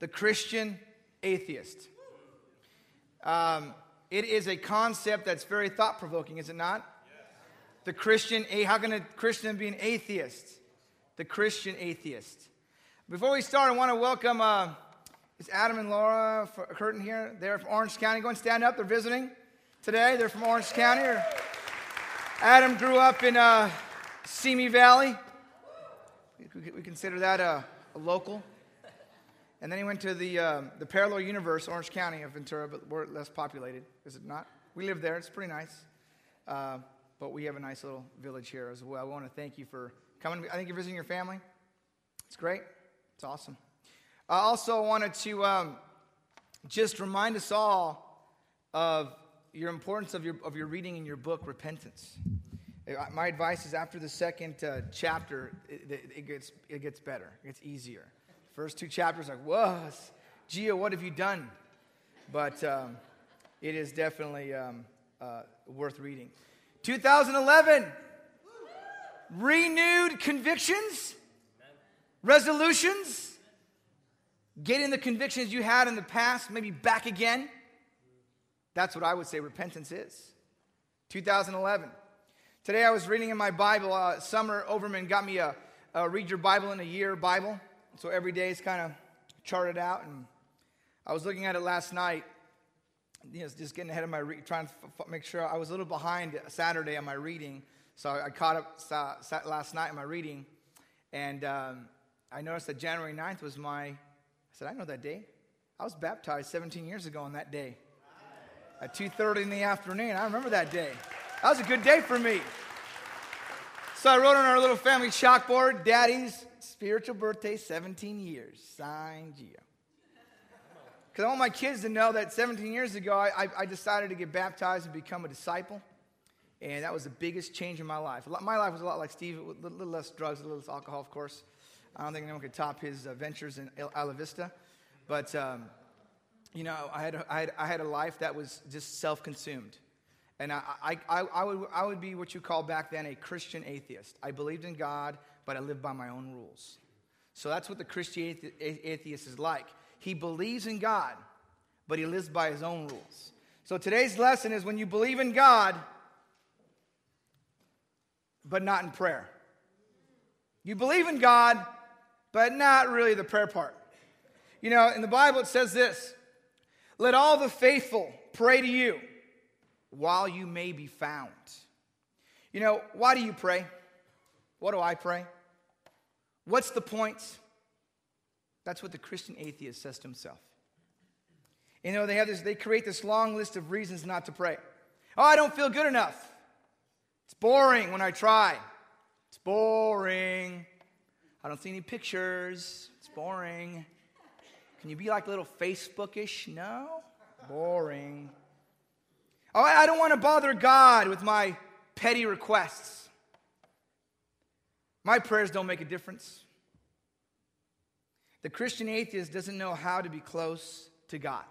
the Christian atheist. Um, it is a concept that's very thought provoking, is it not? The Christian, how can a Christian be an atheist? The Christian atheist. Before we start, I want to welcome uh, is Adam and Laura Curtin here. They're from Orange County. Go and stand up. They're visiting today. They're from Orange County. Adam grew up in uh, Simi Valley. We consider that a, a local. And then he went to the, um, the parallel universe, Orange County of Ventura, but we're less populated, is it not? We live there. It's pretty nice. Uh, but we have a nice little village here as well. I want to thank you for coming. I think you're visiting your family. It's great. It's awesome. I also wanted to um, just remind us all of your importance of your, of your reading in your book, Repentance. My advice is after the second uh, chapter, it, it, gets, it gets better, it gets easier. First two chapters, like, whoa, Gio, what have you done? But um, it is definitely um, uh, worth reading. 2011, renewed convictions, resolutions, getting the convictions you had in the past, maybe back again. That's what I would say repentance is. 2011. Today I was reading in my Bible, uh, Summer Overman got me a, a Read Your Bible in a Year Bible. So every day is kind of charted out. And I was looking at it last night, you know, just getting ahead of my re- trying to f- make sure I was a little behind Saturday on my reading. So I caught up last night in my reading. And um, I noticed that January 9th was my, I said, I know that day. I was baptized 17 years ago on that day at 2.30 in the afternoon. I remember that day. That was a good day for me. So I wrote on our little family chalkboard, Daddy's spiritual birthday, 17 years. Signed Gio. Because I want my kids to know that 17 years ago, I, I, decided to get baptized and become a disciple. And that was the biggest change in my life. My life was a lot like Steve, a little less drugs, a little less alcohol, of course. I don't think anyone could top his uh, ventures in Isla Vista. But, um, you know, I had, I, had, I had a life that was just self consumed. And I, I, I, I, would, I would be what you call back then a Christian atheist. I believed in God, but I live by my own rules. So that's what the Christian atheist is like. He believes in God, but he lives by his own rules. So today's lesson is when you believe in God, but not in prayer. You believe in God, but not really the prayer part. You know, in the Bible it says this Let all the faithful pray to you while you may be found. You know, why do you pray? What do I pray? What's the point? That's what the Christian atheist says to himself. You know, they have this, they create this long list of reasons not to pray. Oh, I don't feel good enough. It's boring when I try. It's boring. I don't see any pictures. It's boring. Can you be like a little Facebookish? No. Boring. Oh, I don't want to bother God with my petty requests. My prayers don't make a difference. The Christian atheist doesn't know how to be close to God.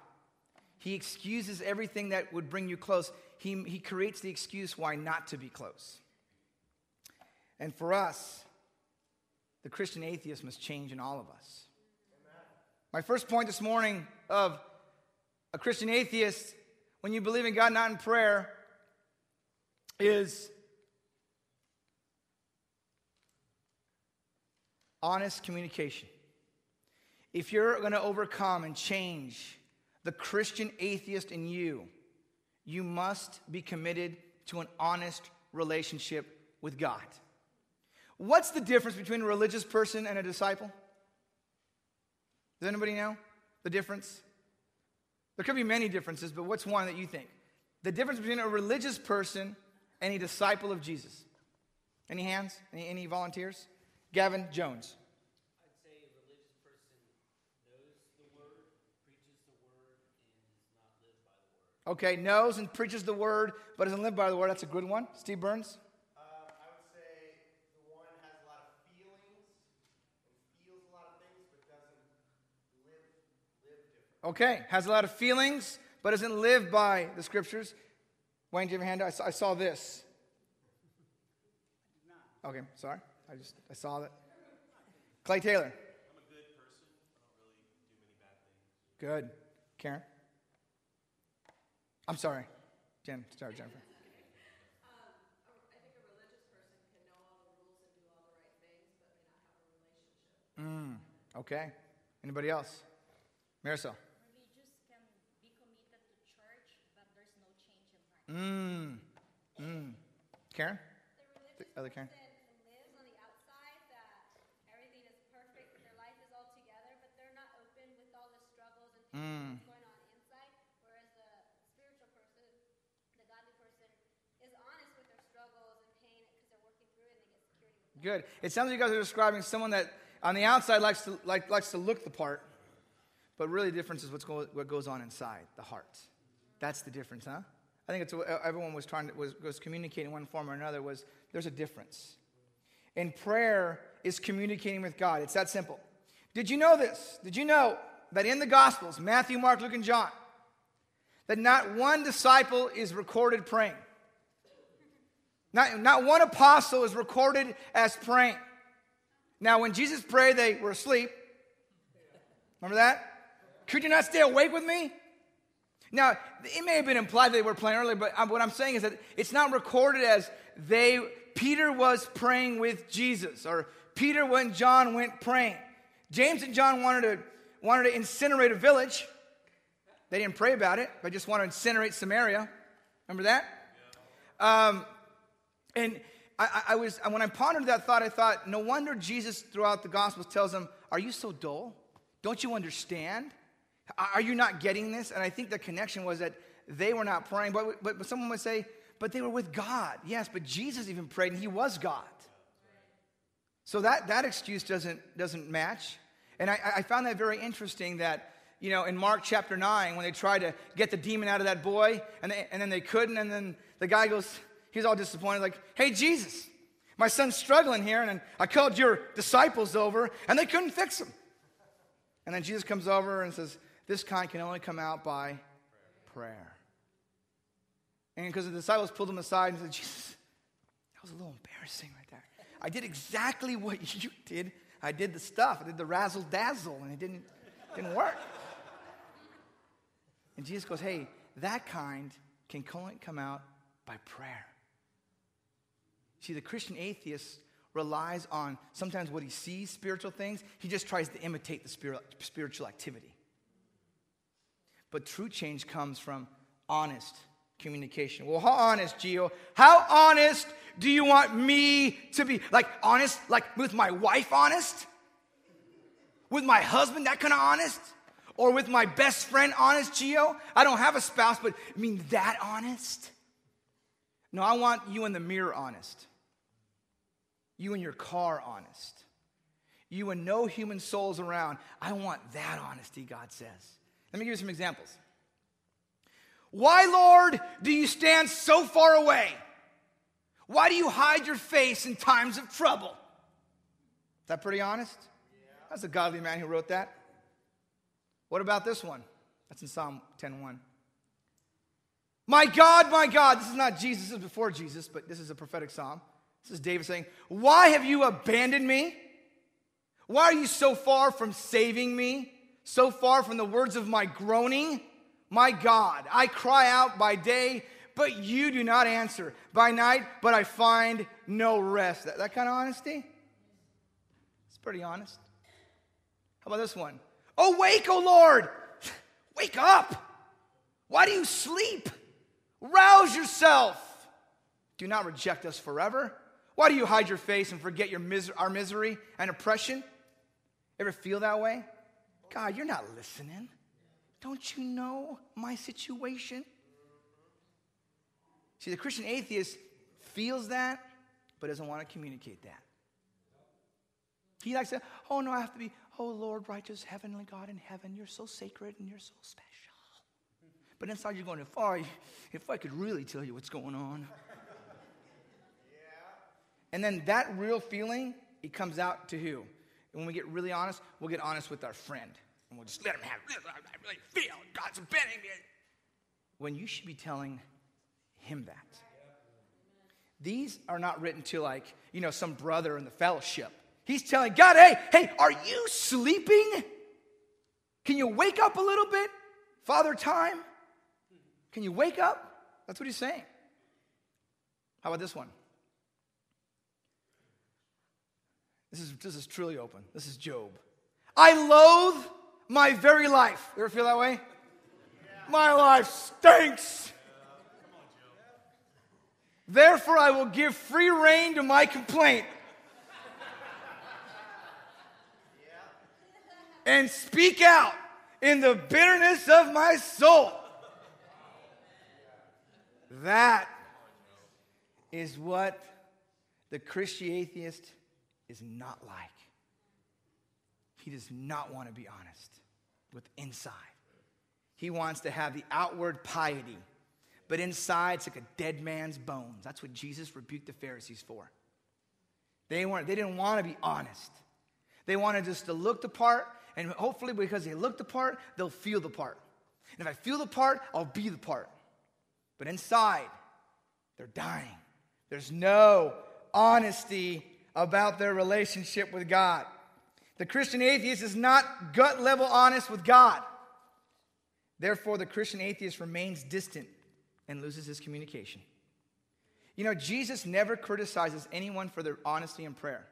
He excuses everything that would bring you close. He, he creates the excuse why not to be close. And for us, the Christian atheist must change in all of us. My first point this morning of a Christian atheist when you believe in God, not in prayer, is honest communication. If you're going to overcome and change the Christian atheist in you, you must be committed to an honest relationship with God. What's the difference between a religious person and a disciple? Does anybody know the difference? There could be many differences, but what's one that you think? The difference between a religious person and a disciple of Jesus. Any hands? Any, any volunteers? Gavin Jones. I'd say a religious person knows the word, preaches the word, and does not live by the word. Okay, knows and preaches the word, but doesn't live by the word. That's a good one. Steve Burns. Um, okay, has a lot of feelings, and feels a lot of things but doesn't live live different. Okay, has a lot of feelings but isn't lived by the scriptures. Wayne, do you have a hand? I saw, I saw this. Okay, sorry. I just I saw that. Clay Taylor. I'm a good person. I don't really do many bad things. Good. Karen? I'm sorry. Jen, sorry, Jennifer. Mm, okay. Anybody else? Marisol. Religious can be committed to church, but there's no change in heart. Mm, mm. Karen? The The other Karen? religious person lives on the outside that everything is perfect, that their life is all together, but they're not open with all the Mm. and going on inside. Whereas the spiritual person, the godly person, is honest with their struggles and pain because they're working through it and they get security. Good. It sounds like you guys are describing someone that on the outside likes to, like, likes to look the part, but really the difference is what's go, what goes on inside, the heart. That's the difference, huh? I think it's what everyone was trying to, was, was communicating one form or another was there's a difference. And prayer is communicating with God. It's that simple. Did you know this? Did you know that in the Gospels, Matthew, Mark, Luke, and John, that not one disciple is recorded praying? Not, not one apostle is recorded as praying. Now, when Jesus prayed, they were asleep. Remember that? Could you not stay awake with me? Now, it may have been implied they were praying earlier, but what I'm saying is that it's not recorded as they, Peter was praying with Jesus, or Peter when John went praying. James and John wanted to, wanted to incinerate a village. They didn't pray about it, but just wanted to incinerate Samaria. Remember that? Um, and I, I was, when I pondered that thought, I thought, no wonder Jesus throughout the Gospels tells them, Are you so dull? Don't you understand? Are you not getting this? And I think the connection was that they were not praying, but, but, but someone would say, But they were with God. Yes, but Jesus even prayed and he was God. So that, that excuse doesn't, doesn't match. And I, I found that very interesting that, you know, in Mark chapter 9, when they tried to get the demon out of that boy, and, they, and then they couldn't, and then the guy goes, he's all disappointed, like, hey, Jesus, my son's struggling here, and I called your disciples over, and they couldn't fix him. And then Jesus comes over and says, this kind can only come out by prayer. And because the disciples pulled him aside and said, Jesus, that was a little embarrassing right there. I did exactly what you did. I did the stuff. I did the razzle dazzle, and it didn't, didn't work. And Jesus goes, Hey, that kind can come out by prayer. See, the Christian atheist relies on sometimes what he sees, spiritual things, he just tries to imitate the spirit, spiritual activity. But true change comes from honest communication. Well, how honest, Gio? How honest do you want me to be? Like, honest, like with my wife, honest? With my husband, that kind of honest? Or with my best friend, honest, Gio? I don't have a spouse, but I mean that honest? No, I want you in the mirror honest. You in your car honest. You and no human souls around. I want that honesty, God says. Let me give you some examples. Why, Lord, do you stand so far away? Why do you hide your face in times of trouble? Is that pretty honest? That's a godly man who wrote that. What about this one? That's in Psalm 10:1. My God, my God, this is not Jesus, this is before Jesus, but this is a prophetic psalm. This is David saying, Why have you abandoned me? Why are you so far from saving me? So far from the words of my groaning? My God, I cry out by day, but you do not answer. By night, but I find no rest. That, that kind of honesty? It's pretty honest. How about this one? Awake, O Lord! Wake up! Why do you sleep? Rouse yourself! Do not reject us forever. Why do you hide your face and forget your mis- our misery and oppression? Ever feel that way? God, you're not listening. Don't you know my situation? See, the Christian atheist feels that, but doesn't want to communicate that. He likes to, oh no, I have to be, oh Lord, righteous, heavenly God in heaven, you're so sacred and you're so special. But inside you're going, if I, if I could really tell you what's going on. And then that real feeling, it comes out to who? And when we get really honest, we'll get honest with our friend. And we'll just let him have it. I really feel God's me. When you should be telling him that. These are not written to like, you know, some brother in the fellowship. He's telling God, hey, hey, are you sleeping? Can you wake up a little bit, Father Time? Can you wake up? That's what he's saying. How about this one? This is, this is truly open. This is Job. I loathe my very life. You ever feel that way? My life stinks. Therefore, I will give free rein to my complaint. And speak out in the bitterness of my soul. That is what the Christian atheist is not like. He does not want to be honest with inside. He wants to have the outward piety, but inside it's like a dead man's bones. That's what Jesus rebuked the Pharisees for. They, weren't, they didn't want to be honest. They wanted just to look the part, and hopefully, because they look the part, they'll feel the part. And if I feel the part, I'll be the part. But inside, they're dying. There's no honesty about their relationship with God. The Christian atheist is not gut level honest with God. Therefore, the Christian atheist remains distant and loses his communication. You know, Jesus never criticizes anyone for their honesty in prayer.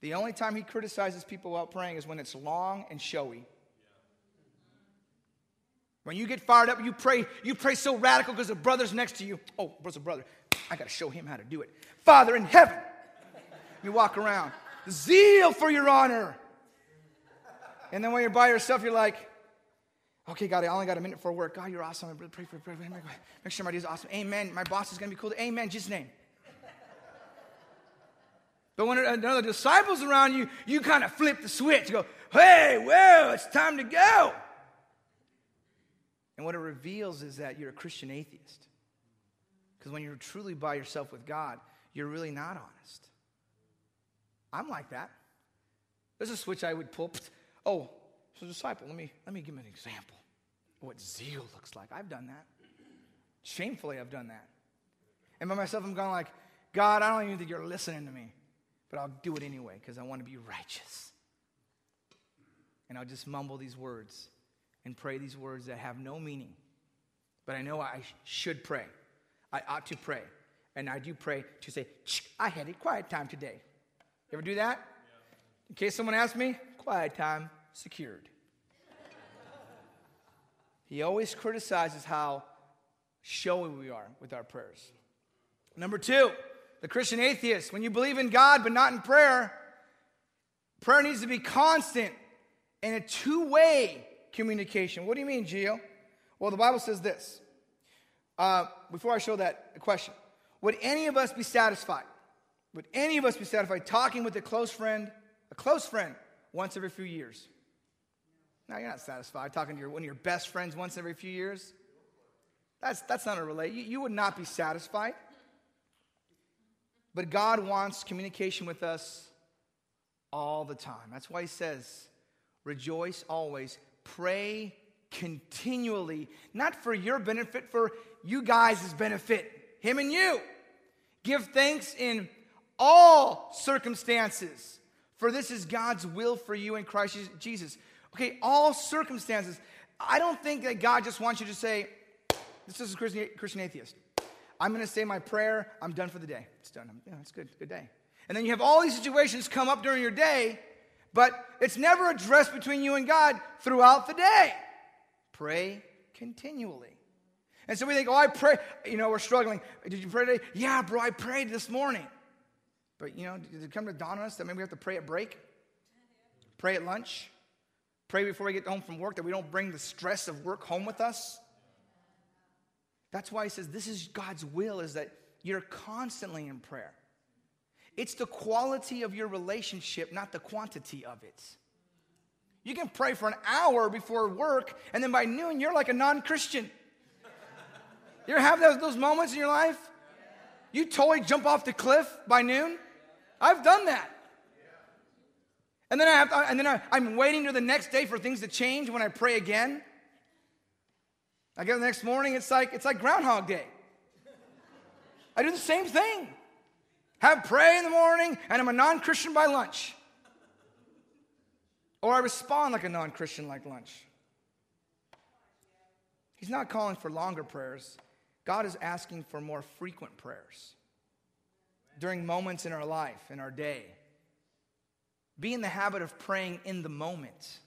The only time he criticizes people while praying is when it's long and showy. When you get fired up, you pray, you pray so radical because the brother's next to you. Oh, brother's a brother, I got to show him how to do it. Father in heaven. You walk around. Zeal for your honor. And then when you're by yourself, you're like, okay, God, I only got a minute for work. God, you're awesome. I pray for pray, pray, Make sure my day is awesome. Amen. My boss is going to be cool. Amen. Jesus' name. But when another disciple's around you, you kind of flip the switch. You go, hey, well, it's time to go. And what it reveals is that you're a Christian atheist. Because when you're truly by yourself with God, you're really not honest. I'm like that. There's a switch I would pull. Oh, so disciple, let me, let me give him an example of what zeal looks like. I've done that. Shamefully, I've done that. And by myself, I'm going like, God, I don't even think you're listening to me, but I'll do it anyway because I want to be righteous. And I'll just mumble these words and pray these words that have no meaning. But I know I should pray. I ought to pray. And I do pray to say, I had a quiet time today. You ever do that? In case someone asks me, quiet time secured. he always criticizes how showy we are with our prayers. Number two, the Christian atheist. When you believe in God but not in prayer, prayer needs to be constant and a two way communication. What do you mean, Gio? Well, the Bible says this. Uh, before I show that question, would any of us be satisfied? Would any of us be satisfied talking with a close friend, a close friend, once every few years? No, you're not satisfied talking to your, one of your best friends once every few years. That's, that's not a relate. You, you would not be satisfied. But God wants communication with us all the time. That's why He says, rejoice always, pray continually, not for your benefit, for you guys' benefit, Him and you. Give thanks in all circumstances, for this is God's will for you in Christ Jesus. Okay, all circumstances. I don't think that God just wants you to say, This is a Christian, atheist. I'm going to say my prayer. I'm done for the day. It's done. Yeah, it's good. Good day. And then you have all these situations come up during your day, but it's never addressed between you and God throughout the day. Pray continually. And so we think, oh, I pray. You know, we're struggling. Did you pray today? Yeah, bro, I prayed this morning. But, you know, did it come to dawn on us that maybe we have to pray at break? Pray at lunch? Pray before we get home from work that we don't bring the stress of work home with us? That's why he says this is God's will is that you're constantly in prayer. It's the quality of your relationship, not the quantity of it. You can pray for an hour before work, and then by noon, you're like a non Christian. You ever have those, those moments in your life? You totally jump off the cliff by noon? I've done that. And then, I have, and then I, I'm waiting to the next day for things to change when I pray again. I get the next morning, it's like, it's like Groundhog Day. I do the same thing. Have pray in the morning, and I'm a non Christian by lunch. Or I respond like a non Christian like lunch. He's not calling for longer prayers. God is asking for more frequent prayers during moments in our life, in our day. Be in the habit of praying in the moment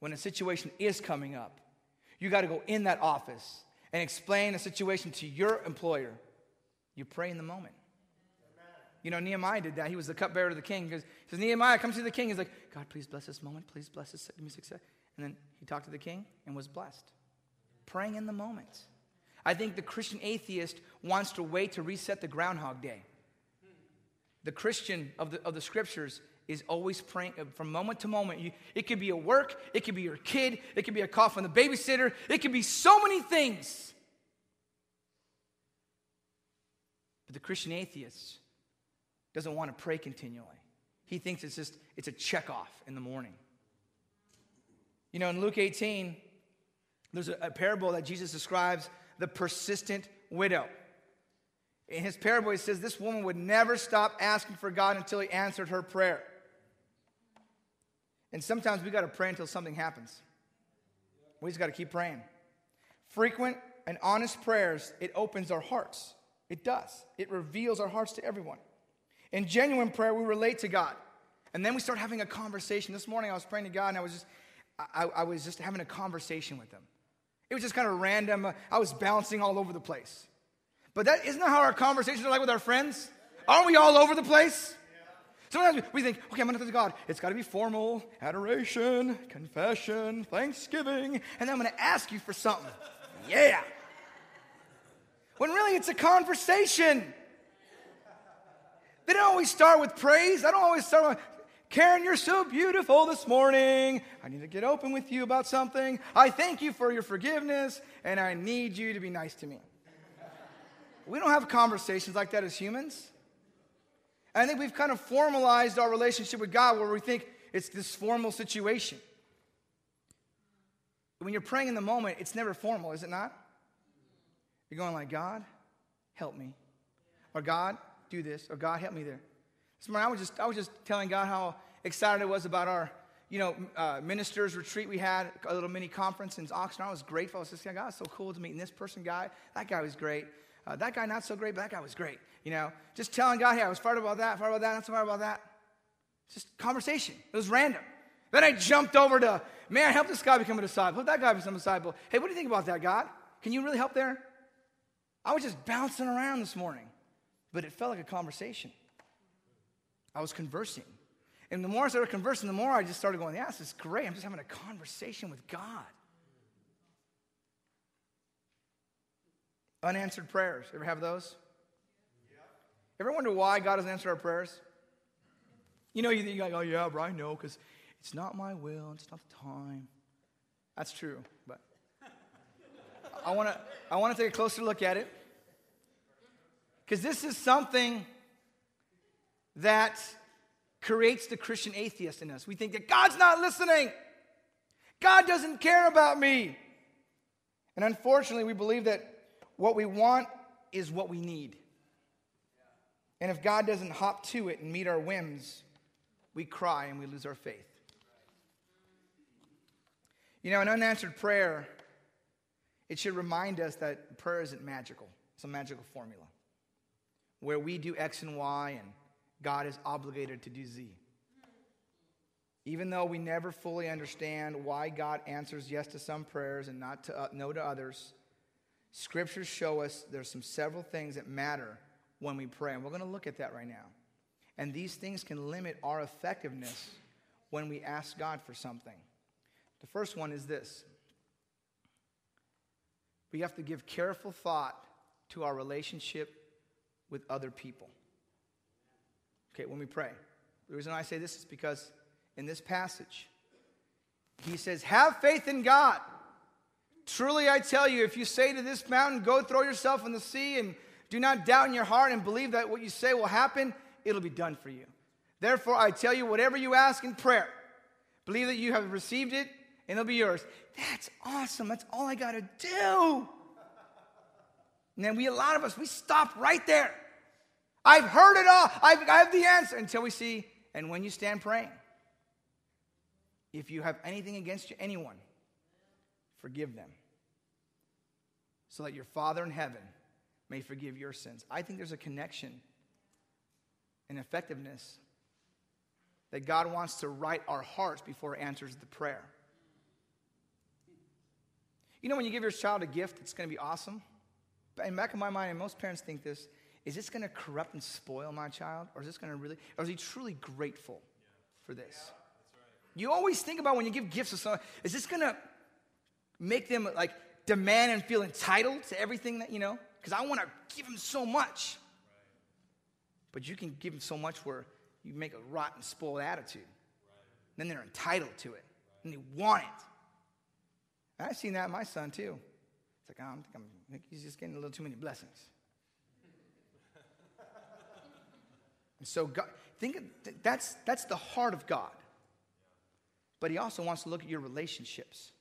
when a situation is coming up. You got to go in that office and explain a situation to your employer. You pray in the moment. You know, Nehemiah did that. He was the cupbearer to the king. He says, Nehemiah, come to the king. He's like, God, please bless this moment. Please bless this. Give me success. And then he talked to the king and was blessed. Praying in the moment. I think the Christian atheist wants to wait to reset the Groundhog Day. The Christian of the, of the scriptures is always praying uh, from moment to moment. You, it could be a work, it could be your kid, it could be a call from the babysitter, it could be so many things. But the Christian atheist doesn't want to pray continually. He thinks it's just it's a check off in the morning. You know, in Luke 18, there's a, a parable that Jesus describes the persistent widow. In his parable, he says this woman would never stop asking for God until he answered her prayer. And sometimes we got to pray until something happens. We just got to keep praying. Frequent and honest prayers, it opens our hearts. It does. It reveals our hearts to everyone. In genuine prayer, we relate to God. And then we start having a conversation. This morning I was praying to God and I was just I, I was just having a conversation with him. It was just kind of random. I was bouncing all over the place. But that isn't that how our conversations are like with our friends? Aren't we all over the place? Sometimes we think, okay, I'm going to talk to God. It's got to be formal, adoration, confession, thanksgiving, and then I'm going to ask you for something. Yeah. When really it's a conversation. They don't always start with praise. I don't always start with, Karen, you're so beautiful this morning. I need to get open with you about something. I thank you for your forgiveness, and I need you to be nice to me. We don't have conversations like that as humans. I think we've kind of formalized our relationship with God where we think it's this formal situation. When you're praying in the moment, it's never formal, is it not? You're going like, God, help me. Or God, do this. Or God, help me there. This morning, I was just, I was just telling God how excited I was about our, you know, uh, ministers retreat we had, a little mini conference in Oxnard. I was grateful. I was just, saying, God, it's so cool to meet this person guy. That guy was great. Uh, that guy not so great, but that guy was great. You know, just telling God, hey, I was fired about that, fired about that, not so fired about that. Just conversation. It was random. Then I jumped over to, man, help this guy become a disciple. Help that guy become a disciple. Hey, what do you think about that, God? Can you really help there? I was just bouncing around this morning, but it felt like a conversation. I was conversing. And the more I started conversing, the more I just started going, yeah, this is great. I'm just having a conversation with God. Unanswered prayers. Ever have those? Ever wonder why God doesn't answer our prayers? You know, you think, like, oh, yeah, bro, I know, because it's not my will, it's not the time. That's true, but I want to I want to take a closer look at it because this is something that creates the Christian atheist in us. We think that God's not listening, God doesn't care about me. And unfortunately, we believe that what we want is what we need. And if God doesn't hop to it and meet our whims, we cry and we lose our faith. You know, an unanswered prayer, it should remind us that prayer isn't magical. It's a magical formula where we do X and Y and God is obligated to do Z. Even though we never fully understand why God answers yes to some prayers and not to, uh, no to others, scriptures show us there's some several things that matter when we pray. And we're going to look at that right now. And these things can limit our effectiveness when we ask God for something. The first one is this we have to give careful thought to our relationship with other people. Okay, when we pray. The reason I say this is because in this passage, he says, Have faith in God. Truly, I tell you, if you say to this mountain, Go throw yourself in the sea, and do not doubt in your heart and believe that what you say will happen, it'll be done for you. Therefore, I tell you, whatever you ask in prayer, believe that you have received it, and it'll be yours. That's awesome. That's all I got to do. And then we, a lot of us, we stop right there. I've heard it all. I've, I have the answer until we see, and when you stand praying, If you have anything against you, anyone, forgive them, so that your Father in heaven may forgive your sins. I think there's a connection and effectiveness that God wants to write our hearts before He answers the prayer. You know, when you give your child a gift, it's going to be awesome. But in back of my mind, and most parents think this, is this going to corrupt and spoil my child? Or is this going to really, or is he truly grateful for this? You always think about when you give gifts to someone, is this going to make them like demand and feel entitled to everything that, you know? Because I want to give them so much. But you can give them so much where you make a rotten, spoiled attitude. Then they're entitled to it and they want it. And I've seen that in my son too. It's like, oh, I'm, I'm, I think he's just getting a little too many blessings. And so, God, think that's, that's the heart of God. But He also wants to look at your relationships.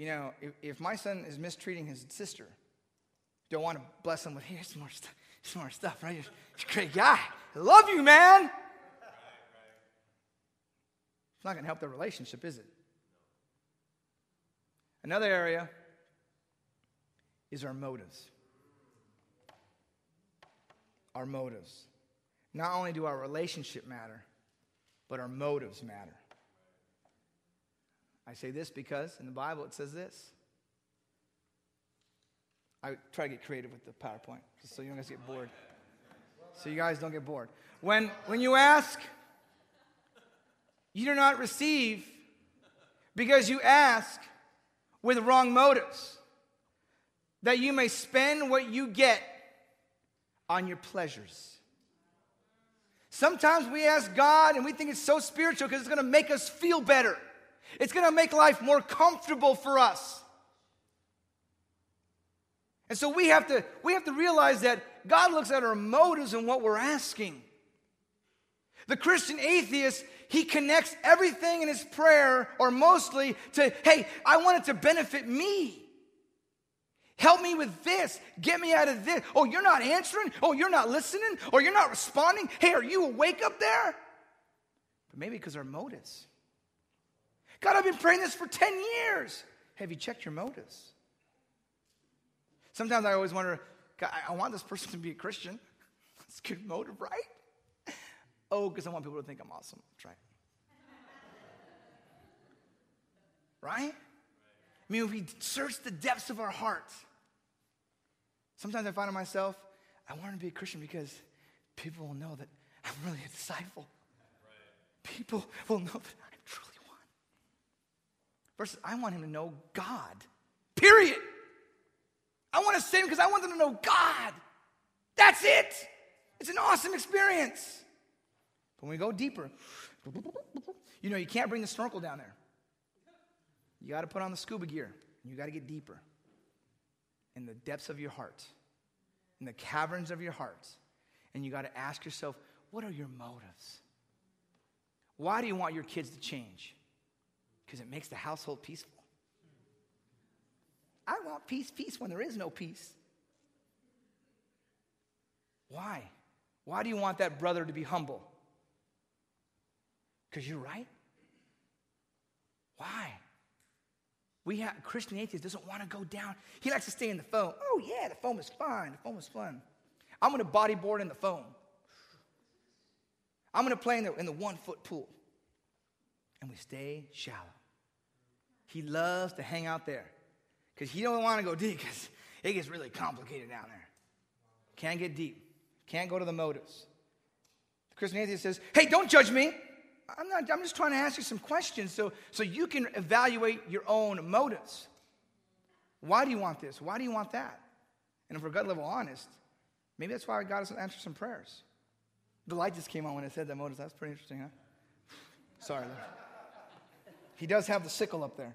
You know, if, if my son is mistreating his sister, don't want to bless him with, here's some more, stuff, some more stuff, right? You're a great guy. I love you, man. It's not going to help the relationship, is it? Another area is our motives. Our motives. Not only do our relationship matter, but our motives matter. I say this because in the Bible it says this. I try to get creative with the PowerPoint, just so you don't guys get bored. So you guys don't get bored. When, when you ask, you do not receive because you ask with wrong motives, that you may spend what you get on your pleasures. Sometimes we ask God and we think it's so spiritual because it's going to make us feel better. It's going to make life more comfortable for us. And so we have to we have to realize that God looks at our motives and what we're asking. The Christian atheist, he connects everything in his prayer, or mostly, to, hey, I want it to benefit me. Help me with this. Get me out of this. Oh, you're not answering? Oh, you're not listening? Or you're not responding? Hey, are you awake up there? But maybe because our motives. God, I've been praying this for 10 years. Have you checked your motives? Sometimes I always wonder, God, I want this person to be a Christian. That's a good motive, right? Oh, because I want people to think I'm awesome. That's right. Right? I mean, if we search the depths of our hearts, sometimes I find myself, I want to be a Christian because people will know that I'm really a disciple. People will know that I'm truly one. Versus, I want him to know God. Period. I want to save him because I want them to know God. That's it. It's an awesome experience. But when we go deeper, you know, you can't bring the snorkel down there. You got to put on the scuba gear. You got to get deeper in the depths of your heart, in the caverns of your heart. And you got to ask yourself, what are your motives? Why do you want your kids to change? Because it makes the household peaceful. I want peace, peace when there is no peace. Why? Why do you want that brother to be humble? Because you're right? Why? We have Christian atheist doesn't want to go down. He likes to stay in the foam. Oh yeah, the foam is fine. The foam is fun. I'm going to bodyboard in the foam. I'm going to play in the, in the one foot pool. And we stay shallow. He loves to hang out there because he don't want to go deep because it gets really complicated down there. Can't get deep. Can't go to the motives. The Christian atheist says, hey, don't judge me. I'm, not, I'm just trying to ask you some questions so, so you can evaluate your own motives. Why do you want this? Why do you want that? And if we're gut level honest, maybe that's why God doesn't answer some prayers. The light just came on when I said that motives. That's pretty interesting, huh? Sorry. He does have the sickle up there.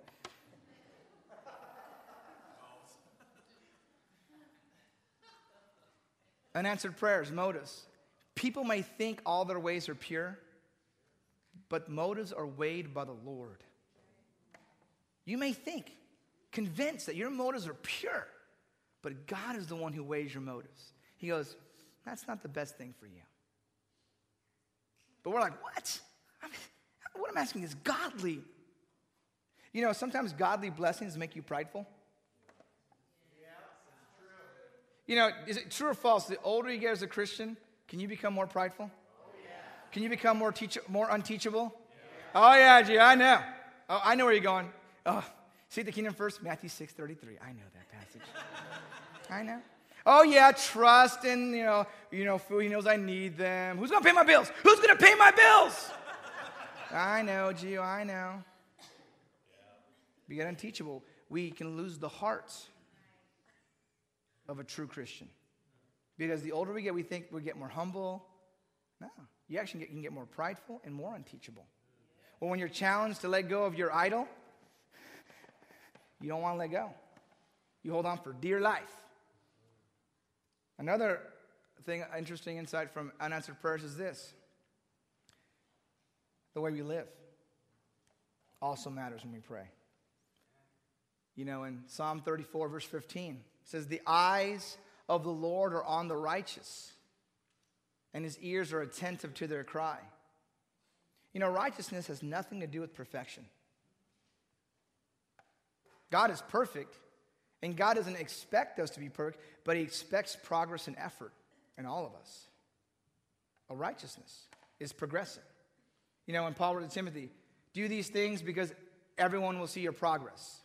Unanswered prayers, motives. People may think all their ways are pure, but motives are weighed by the Lord. You may think, convinced that your motives are pure, but God is the one who weighs your motives. He goes, That's not the best thing for you. But we're like, What? I'm, what I'm asking is godly. You know, sometimes godly blessings make you prideful. You know, is it true or false? The older you get as a Christian, can you become more prideful? Can you become more teach- more unteachable? Oh yeah, gee, I know. Oh, I know where you're going. Oh, see the kingdom first, Matthew 6:33. I know that passage. I know. Oh yeah, trust in you know, you know, he knows I need them. Who's gonna pay my bills? Who's gonna pay my bills? I know, Gio, I know. We get unteachable. We can lose the heart of a true Christian. Because the older we get, we think we get more humble. No, you actually get, you can get more prideful and more unteachable. Well, when you're challenged to let go of your idol, you don't want to let go. You hold on for dear life. Another thing, interesting insight from unanswered prayers is this the way we live also matters when we pray. You know, in Psalm 34, verse 15, it says, The eyes of the Lord are on the righteous, and his ears are attentive to their cry. You know, righteousness has nothing to do with perfection. God is perfect, and God doesn't expect us to be perfect, but He expects progress and effort in all of us. A righteousness is progressing. You know, when Paul wrote to Timothy, do these things because everyone will see your progress.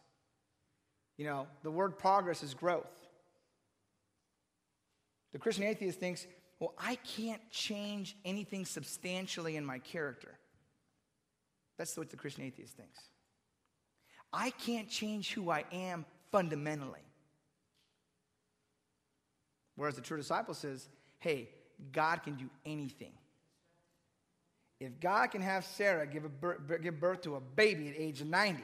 You know, the word progress is growth. The Christian atheist thinks, well, I can't change anything substantially in my character. That's what the Christian atheist thinks. I can't change who I am fundamentally. Whereas the true disciple says, hey, God can do anything. If God can have Sarah give, birth, give birth to a baby at age 90,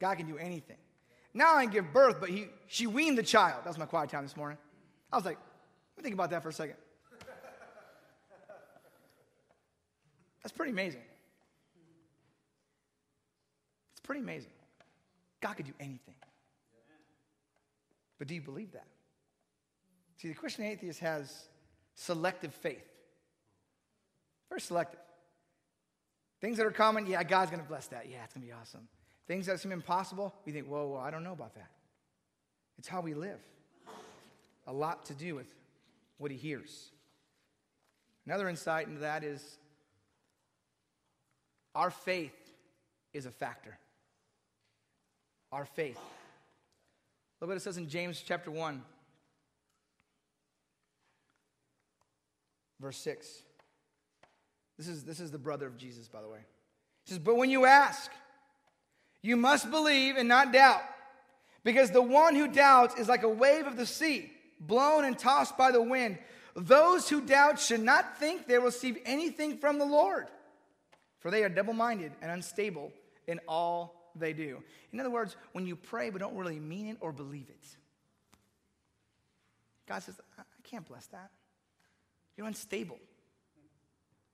God can do anything. Now I can give birth, but he, she weaned the child. That was my quiet time this morning. I was like, think about that for a second. That's pretty amazing. It's pretty amazing. God could do anything. But do you believe that? See, the Christian atheist has selective faith. Very selective. Things that are common, yeah, God's going to bless that. Yeah, it's going to be awesome. Things that seem impossible, we think, whoa, whoa, I don't know about that. It's how we live. A lot to do with what he hears. Another insight into that is our faith is a factor. Our faith. Look what it says in James chapter 1, verse 6. This is, this is the brother of Jesus, by the way. He says, But when you ask, you must believe and not doubt, because the one who doubts is like a wave of the sea, blown and tossed by the wind. Those who doubt should not think they will receive anything from the Lord, for they are double minded and unstable in all they do. In other words, when you pray but don't really mean it or believe it, God says, I can't bless that. You're unstable.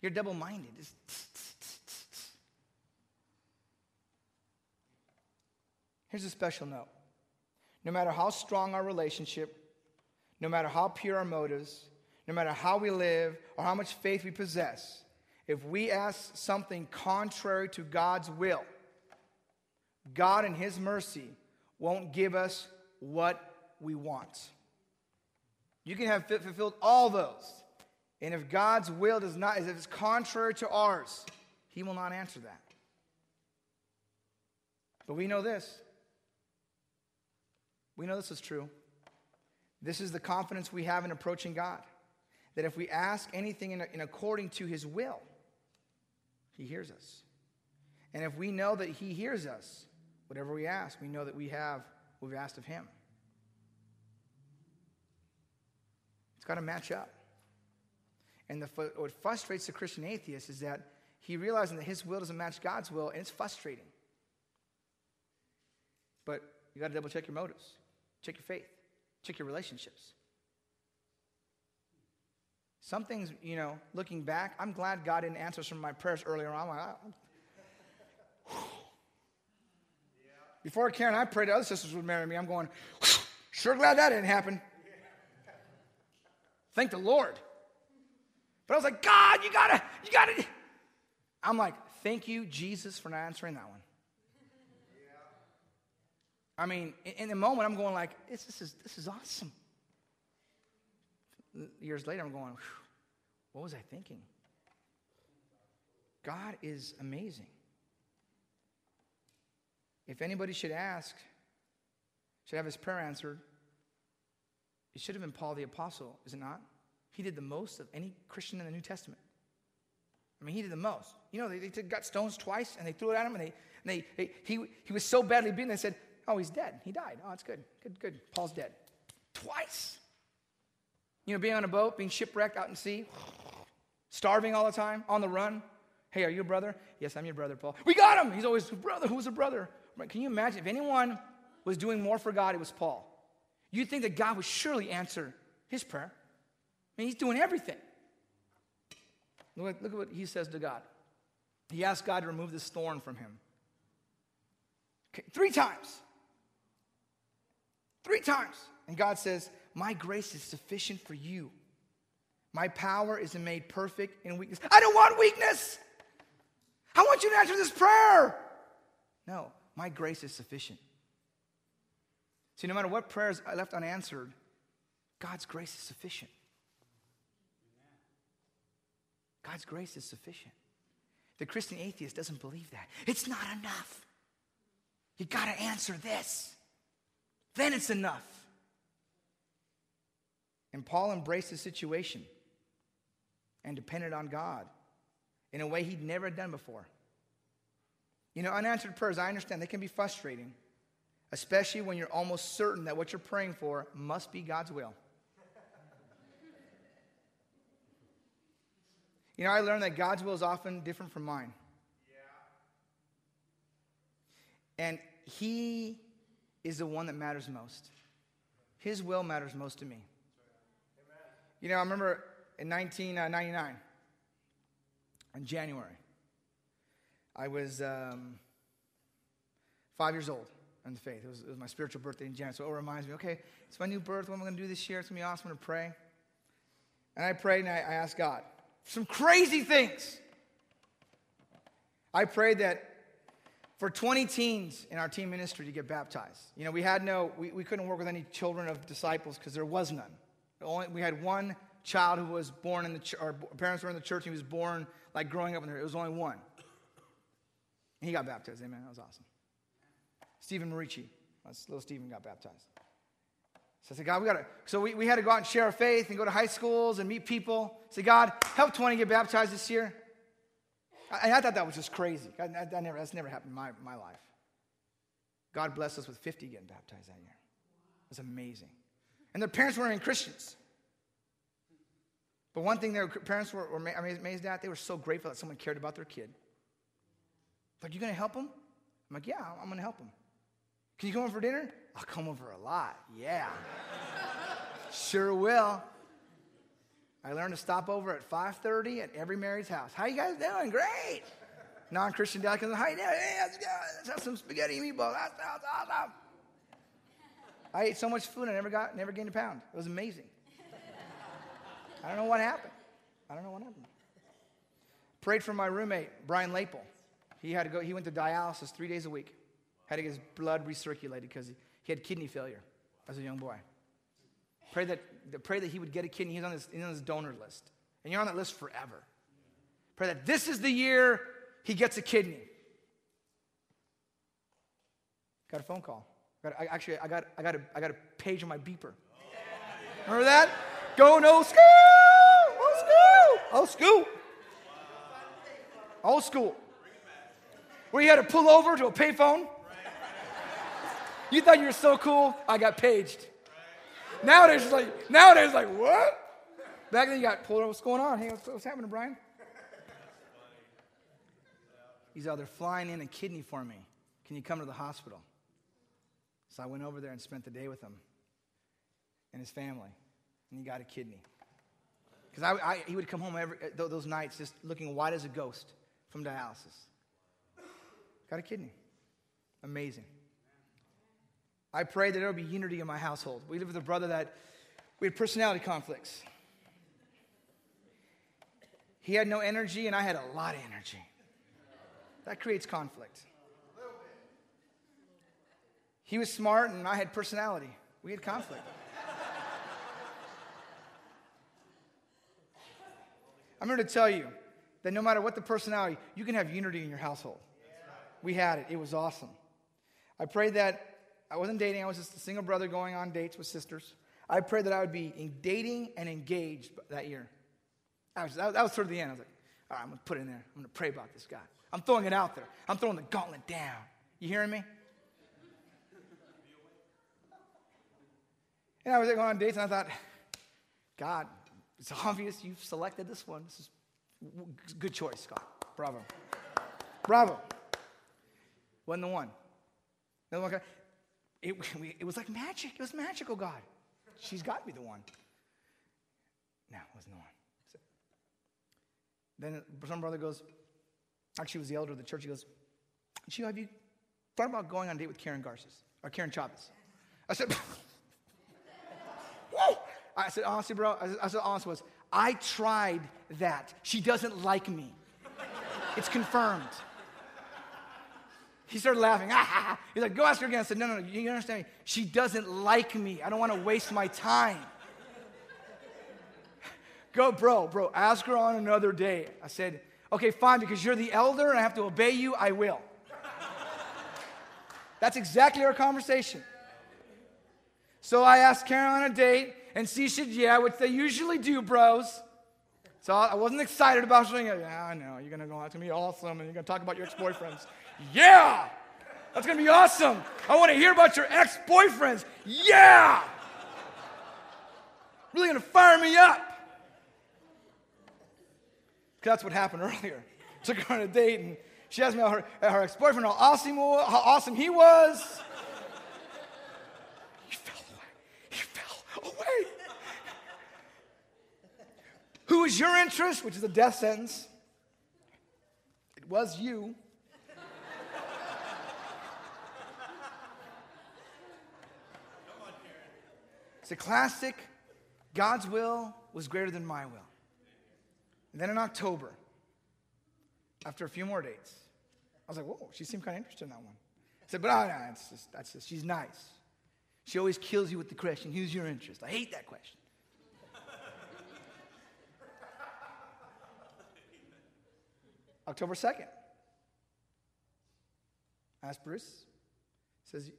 You're double minded. Here's a special note no matter how strong our relationship, no matter how pure our motives, no matter how we live or how much faith we possess, if we ask something contrary to God's will, God in His mercy won't give us what we want. You can have fulfilled all those. And if God's will does not, if it's contrary to ours, He will not answer that. But we know this. We know this is true. This is the confidence we have in approaching God. That if we ask anything in, in according to His will, He hears us. And if we know that He hears us, whatever we ask, we know that we have what we've asked of Him. It's got to match up. And the, what frustrates the Christian atheist is that he realizing that his will doesn't match God's will, and it's frustrating. But you got to double check your motives, check your faith, check your relationships. Some things, you know, looking back, I'm glad God didn't answer some of my prayers earlier on. Like, ah. Before Karen I prayed, other sisters would marry me. I'm going, sure glad that didn't happen. Thank the Lord. But I was like, God, you gotta, you gotta. I'm like, thank you, Jesus, for not answering that one. I mean, in, the moment, I'm going like, this, this, is, this is awesome. Years later, I'm going, what was I thinking? God is amazing. If anybody should ask, should have his prayer answered, it should have been Paul the Apostle, is it not? He did the most of any Christian in the New Testament. I mean, he did the most. You know, they, they got stones twice and they threw it at him and, they, and they, they, he, he was so badly beaten, they said, Oh, he's dead. He died. Oh, that's good. Good, good. Paul's dead. Twice. You know, being on a boat, being shipwrecked out in sea, starving all the time, on the run. Hey, are you a brother? Yes, I'm your brother, Paul. We got him. He's always, brother, who's a brother? Right? Can you imagine if anyone was doing more for God, it was Paul. You'd think that God would surely answer his prayer. I mean, he's doing everything. Look, look at what he says to God. He asked God to remove this thorn from him. Okay, three times. Three times. And God says, My grace is sufficient for you. My power is made perfect in weakness. I don't want weakness. I want you to answer this prayer. No, my grace is sufficient. See, no matter what prayers I left unanswered, God's grace is sufficient. God's grace is sufficient. The Christian atheist doesn't believe that. It's not enough. You got to answer this. Then it's enough. And Paul embraced the situation and depended on God in a way he'd never done before. You know, unanswered prayers, I understand, they can be frustrating, especially when you're almost certain that what you're praying for must be God's will. You know, I learned that God's will is often different from mine. And He is the one that matters most. His will matters most to me. You know, I remember in 1999, in January, I was um, five years old in the faith. It was, it was, my spiritual birthday in January. So it reminds me, okay, it's my new birth. What am I going to do this year? It's going to be awesome. I'm going to pray. And I prayed and I, I asked God some crazy things. I prayed that for 20 teens in our teen ministry to get baptized. You know, we had no, we, we couldn't work with any children of disciples because there was none. Only, we had one child who was born in the church, our parents were in the church, he was born like growing up in there. It was only one. And he got baptized. Amen. That was awesome. Stephen Marici, little Stephen got baptized. So I said, God, we got to. So we, we had to go out and share our faith and go to high schools and meet people. Said, God, help 20 get baptized this year. And I thought that was just crazy. I, I, never, that's never happened in my, my life. God blessed us with 50 getting baptized that year. It was amazing. And their parents weren't even Christians. But one thing their parents were, were amazed at, they were so grateful that someone cared about their kid. But you going to help them? I'm like, yeah, I'm going to help them. Can you come over for dinner? I'll come over a lot. Yeah. sure will. I learned to stop over at 5:30 at every Mary's house. How you guys doing? Great. Non-Christian delicacies. How you doing? Hey, let's go. Let's have some spaghetti meatballs. That sounds awesome. I ate so much food I never got, never gained a pound. It was amazing. I don't know what happened. I don't know what happened. Prayed for my roommate Brian Lapel. He had to go. He went to dialysis three days a week. Had to get his blood recirculated because he, he had kidney failure as a young boy. Pray that, pray that he would get a kidney. He's on, his, he's on his donor list. And you're on that list forever. Pray that this is the year he gets a kidney. Got a phone call. Got, I, actually, I got, I, got a, I got a page on my beeper. Remember that? Go no school! Old school! Old school! Old school. Where you had to pull over to a payphone. You thought you were so cool? I got paged. Nowadays, it's like, nowadays, like, what? Back then, you got pulled over. What's going on? Hey, what's, what's happening, Brian? He's out there flying in a kidney for me. Can you come to the hospital? So I went over there and spent the day with him and his family, and he got a kidney. Because I, I, he would come home every, those nights just looking white as a ghost from dialysis. Got a kidney. Amazing. I pray that there will be unity in my household. We live with a brother that we had personality conflicts. He had no energy, and I had a lot of energy. That creates conflict. He was smart and I had personality. We had conflict. I'm here to tell you that no matter what the personality, you can have unity in your household. We had it, it was awesome. I prayed that I wasn't dating, I was just a single brother going on dates with sisters. I prayed that I would be in dating and engaged that year. That was, that was sort of the end. I was like, all right, I'm going to put it in there. I'm going to pray about this guy. I'm throwing it out there. I'm throwing the gauntlet down. You hearing me? And I was going on dates and I thought, God, it's obvious you've selected this one. This is good choice, Scott. Bravo. Bravo. Wasn't the one. Another one. It, it was like magic. It was magical, God. She's got to be the one. No, it wasn't the one. So, then some brother goes, actually, was the elder of the church. He goes, Gio, have you thought about going on a date with Karen Garces or Karen Chavez? I said, I said, honestly, bro, I said, I said, honest was, I tried that. She doesn't like me. It's confirmed. He started laughing. Ah, He's like, go ask her again. I said, no, no, no, you understand me? She doesn't like me. I don't want to waste my time. go, bro, bro, ask her on another day. I said, okay, fine, because you're the elder and I have to obey you, I will. That's exactly our conversation. So I asked Karen on a date, and she said, yeah, which they usually do, bros. So I wasn't excited about saying, yeah, I know, you're going to go out to be awesome, and you're going to talk about your ex boyfriends. yeah, that's going to be awesome. I want to hear about your ex boyfriends. Yeah, really going to fire me up. That's what happened earlier. Took her on a date, and she asked me about her, her ex boyfriend, how awesome, how awesome he was. Who is your interest? Which is a death sentence. It was you. It's a classic. God's will was greater than my will. And then in October, after a few more dates, I was like, whoa, she seemed kind of interested in that one. I said, but oh, no, it's just, that's just, she's nice. She always kills you with the question, who's your interest? I hate that question. October 2nd. I asked Bruce. Says,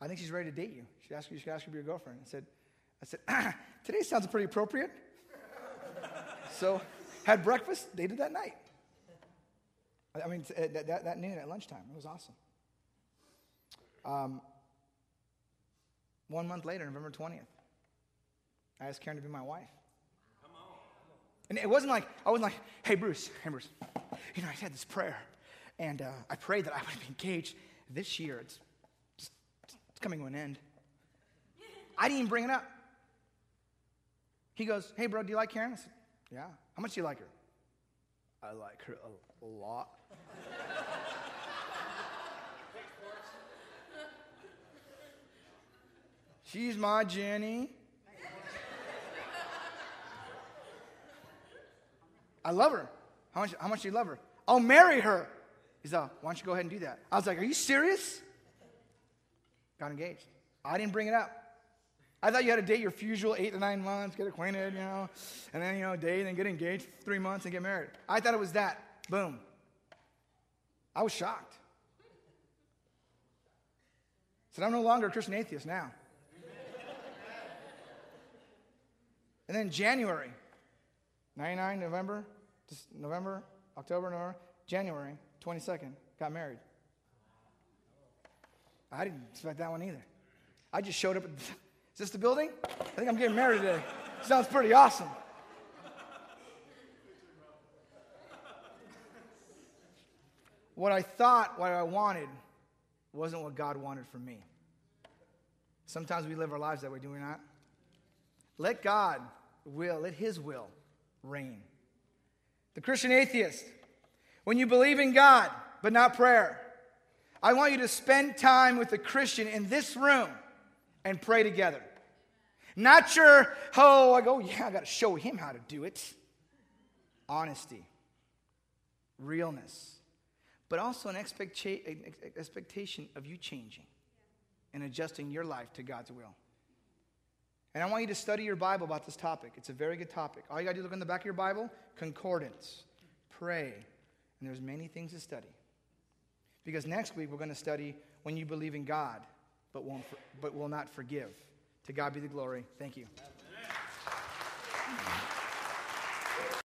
I think she's ready to date you. She asked you, she asked you to be your girlfriend. I said, I said, ah, today sounds pretty appropriate. so had breakfast, dated that night. I mean, that, that, that noon at lunchtime. It was awesome. Um, one month later, November 20th, I asked Karen to be my wife. And it wasn't like, I wasn't like, hey, Bruce, hey, Bruce, you know, I had this prayer, and uh, I prayed that I would be engaged this year. It's, it's coming to an end. I didn't even bring it up. He goes, hey, bro, do you like Karen? I said, yeah. How much do you like her? I like her a, a lot. She's my Jenny. I love her. How much, how much do you love her? I'll marry her. He's like, why don't you go ahead and do that? I was like, are you serious? Got engaged. I didn't bring it up. I thought you had to date your usual eight to nine months, get acquainted, you know, and then, you know, date and get engaged three months and get married. I thought it was that. Boom. I was shocked. Said, I'm no longer a Christian atheist now. and then January, 99, November, November, October, November, January 22nd, got married. I didn't expect that one either. I just showed up at, is this the building? I think I'm getting married today. Sounds pretty awesome. What I thought, what I wanted, wasn't what God wanted for me. Sometimes we live our lives that way, do we not? Let God will, let His will reign the Christian atheist, when you believe in God but not prayer, I want you to spend time with a Christian in this room and pray together. Not sure, oh, I go, yeah, I got to show him how to do it. Honesty, realness. but also an, expecta- an expectation of you changing and adjusting your life to God's will. And I want you to study your Bible about this topic. It's a very good topic. All you got to do is look in the back of your Bible, concordance, pray, and there's many things to study. Because next week we're going to study when you believe in God, but won't, for- but will not forgive. To God be the glory. Thank you.